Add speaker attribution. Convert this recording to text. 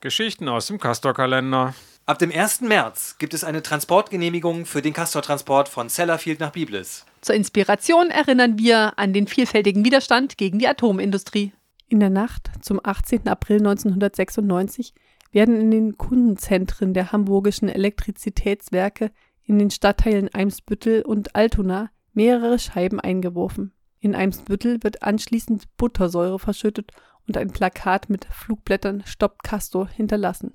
Speaker 1: Geschichten aus dem Castor-Kalender.
Speaker 2: Ab dem 1. März gibt es eine Transportgenehmigung für den Castor-Transport von Sellafield nach Biblis.
Speaker 3: Zur Inspiration erinnern wir an den vielfältigen Widerstand gegen die Atomindustrie.
Speaker 4: In der Nacht zum 18. April 1996 werden in den Kundenzentren der hamburgischen Elektrizitätswerke in den Stadtteilen Eimsbüttel und Altona mehrere Scheiben eingeworfen. In Eimsbüttel wird anschließend Buttersäure verschüttet und ein Plakat mit Flugblättern Stoppt Castor hinterlassen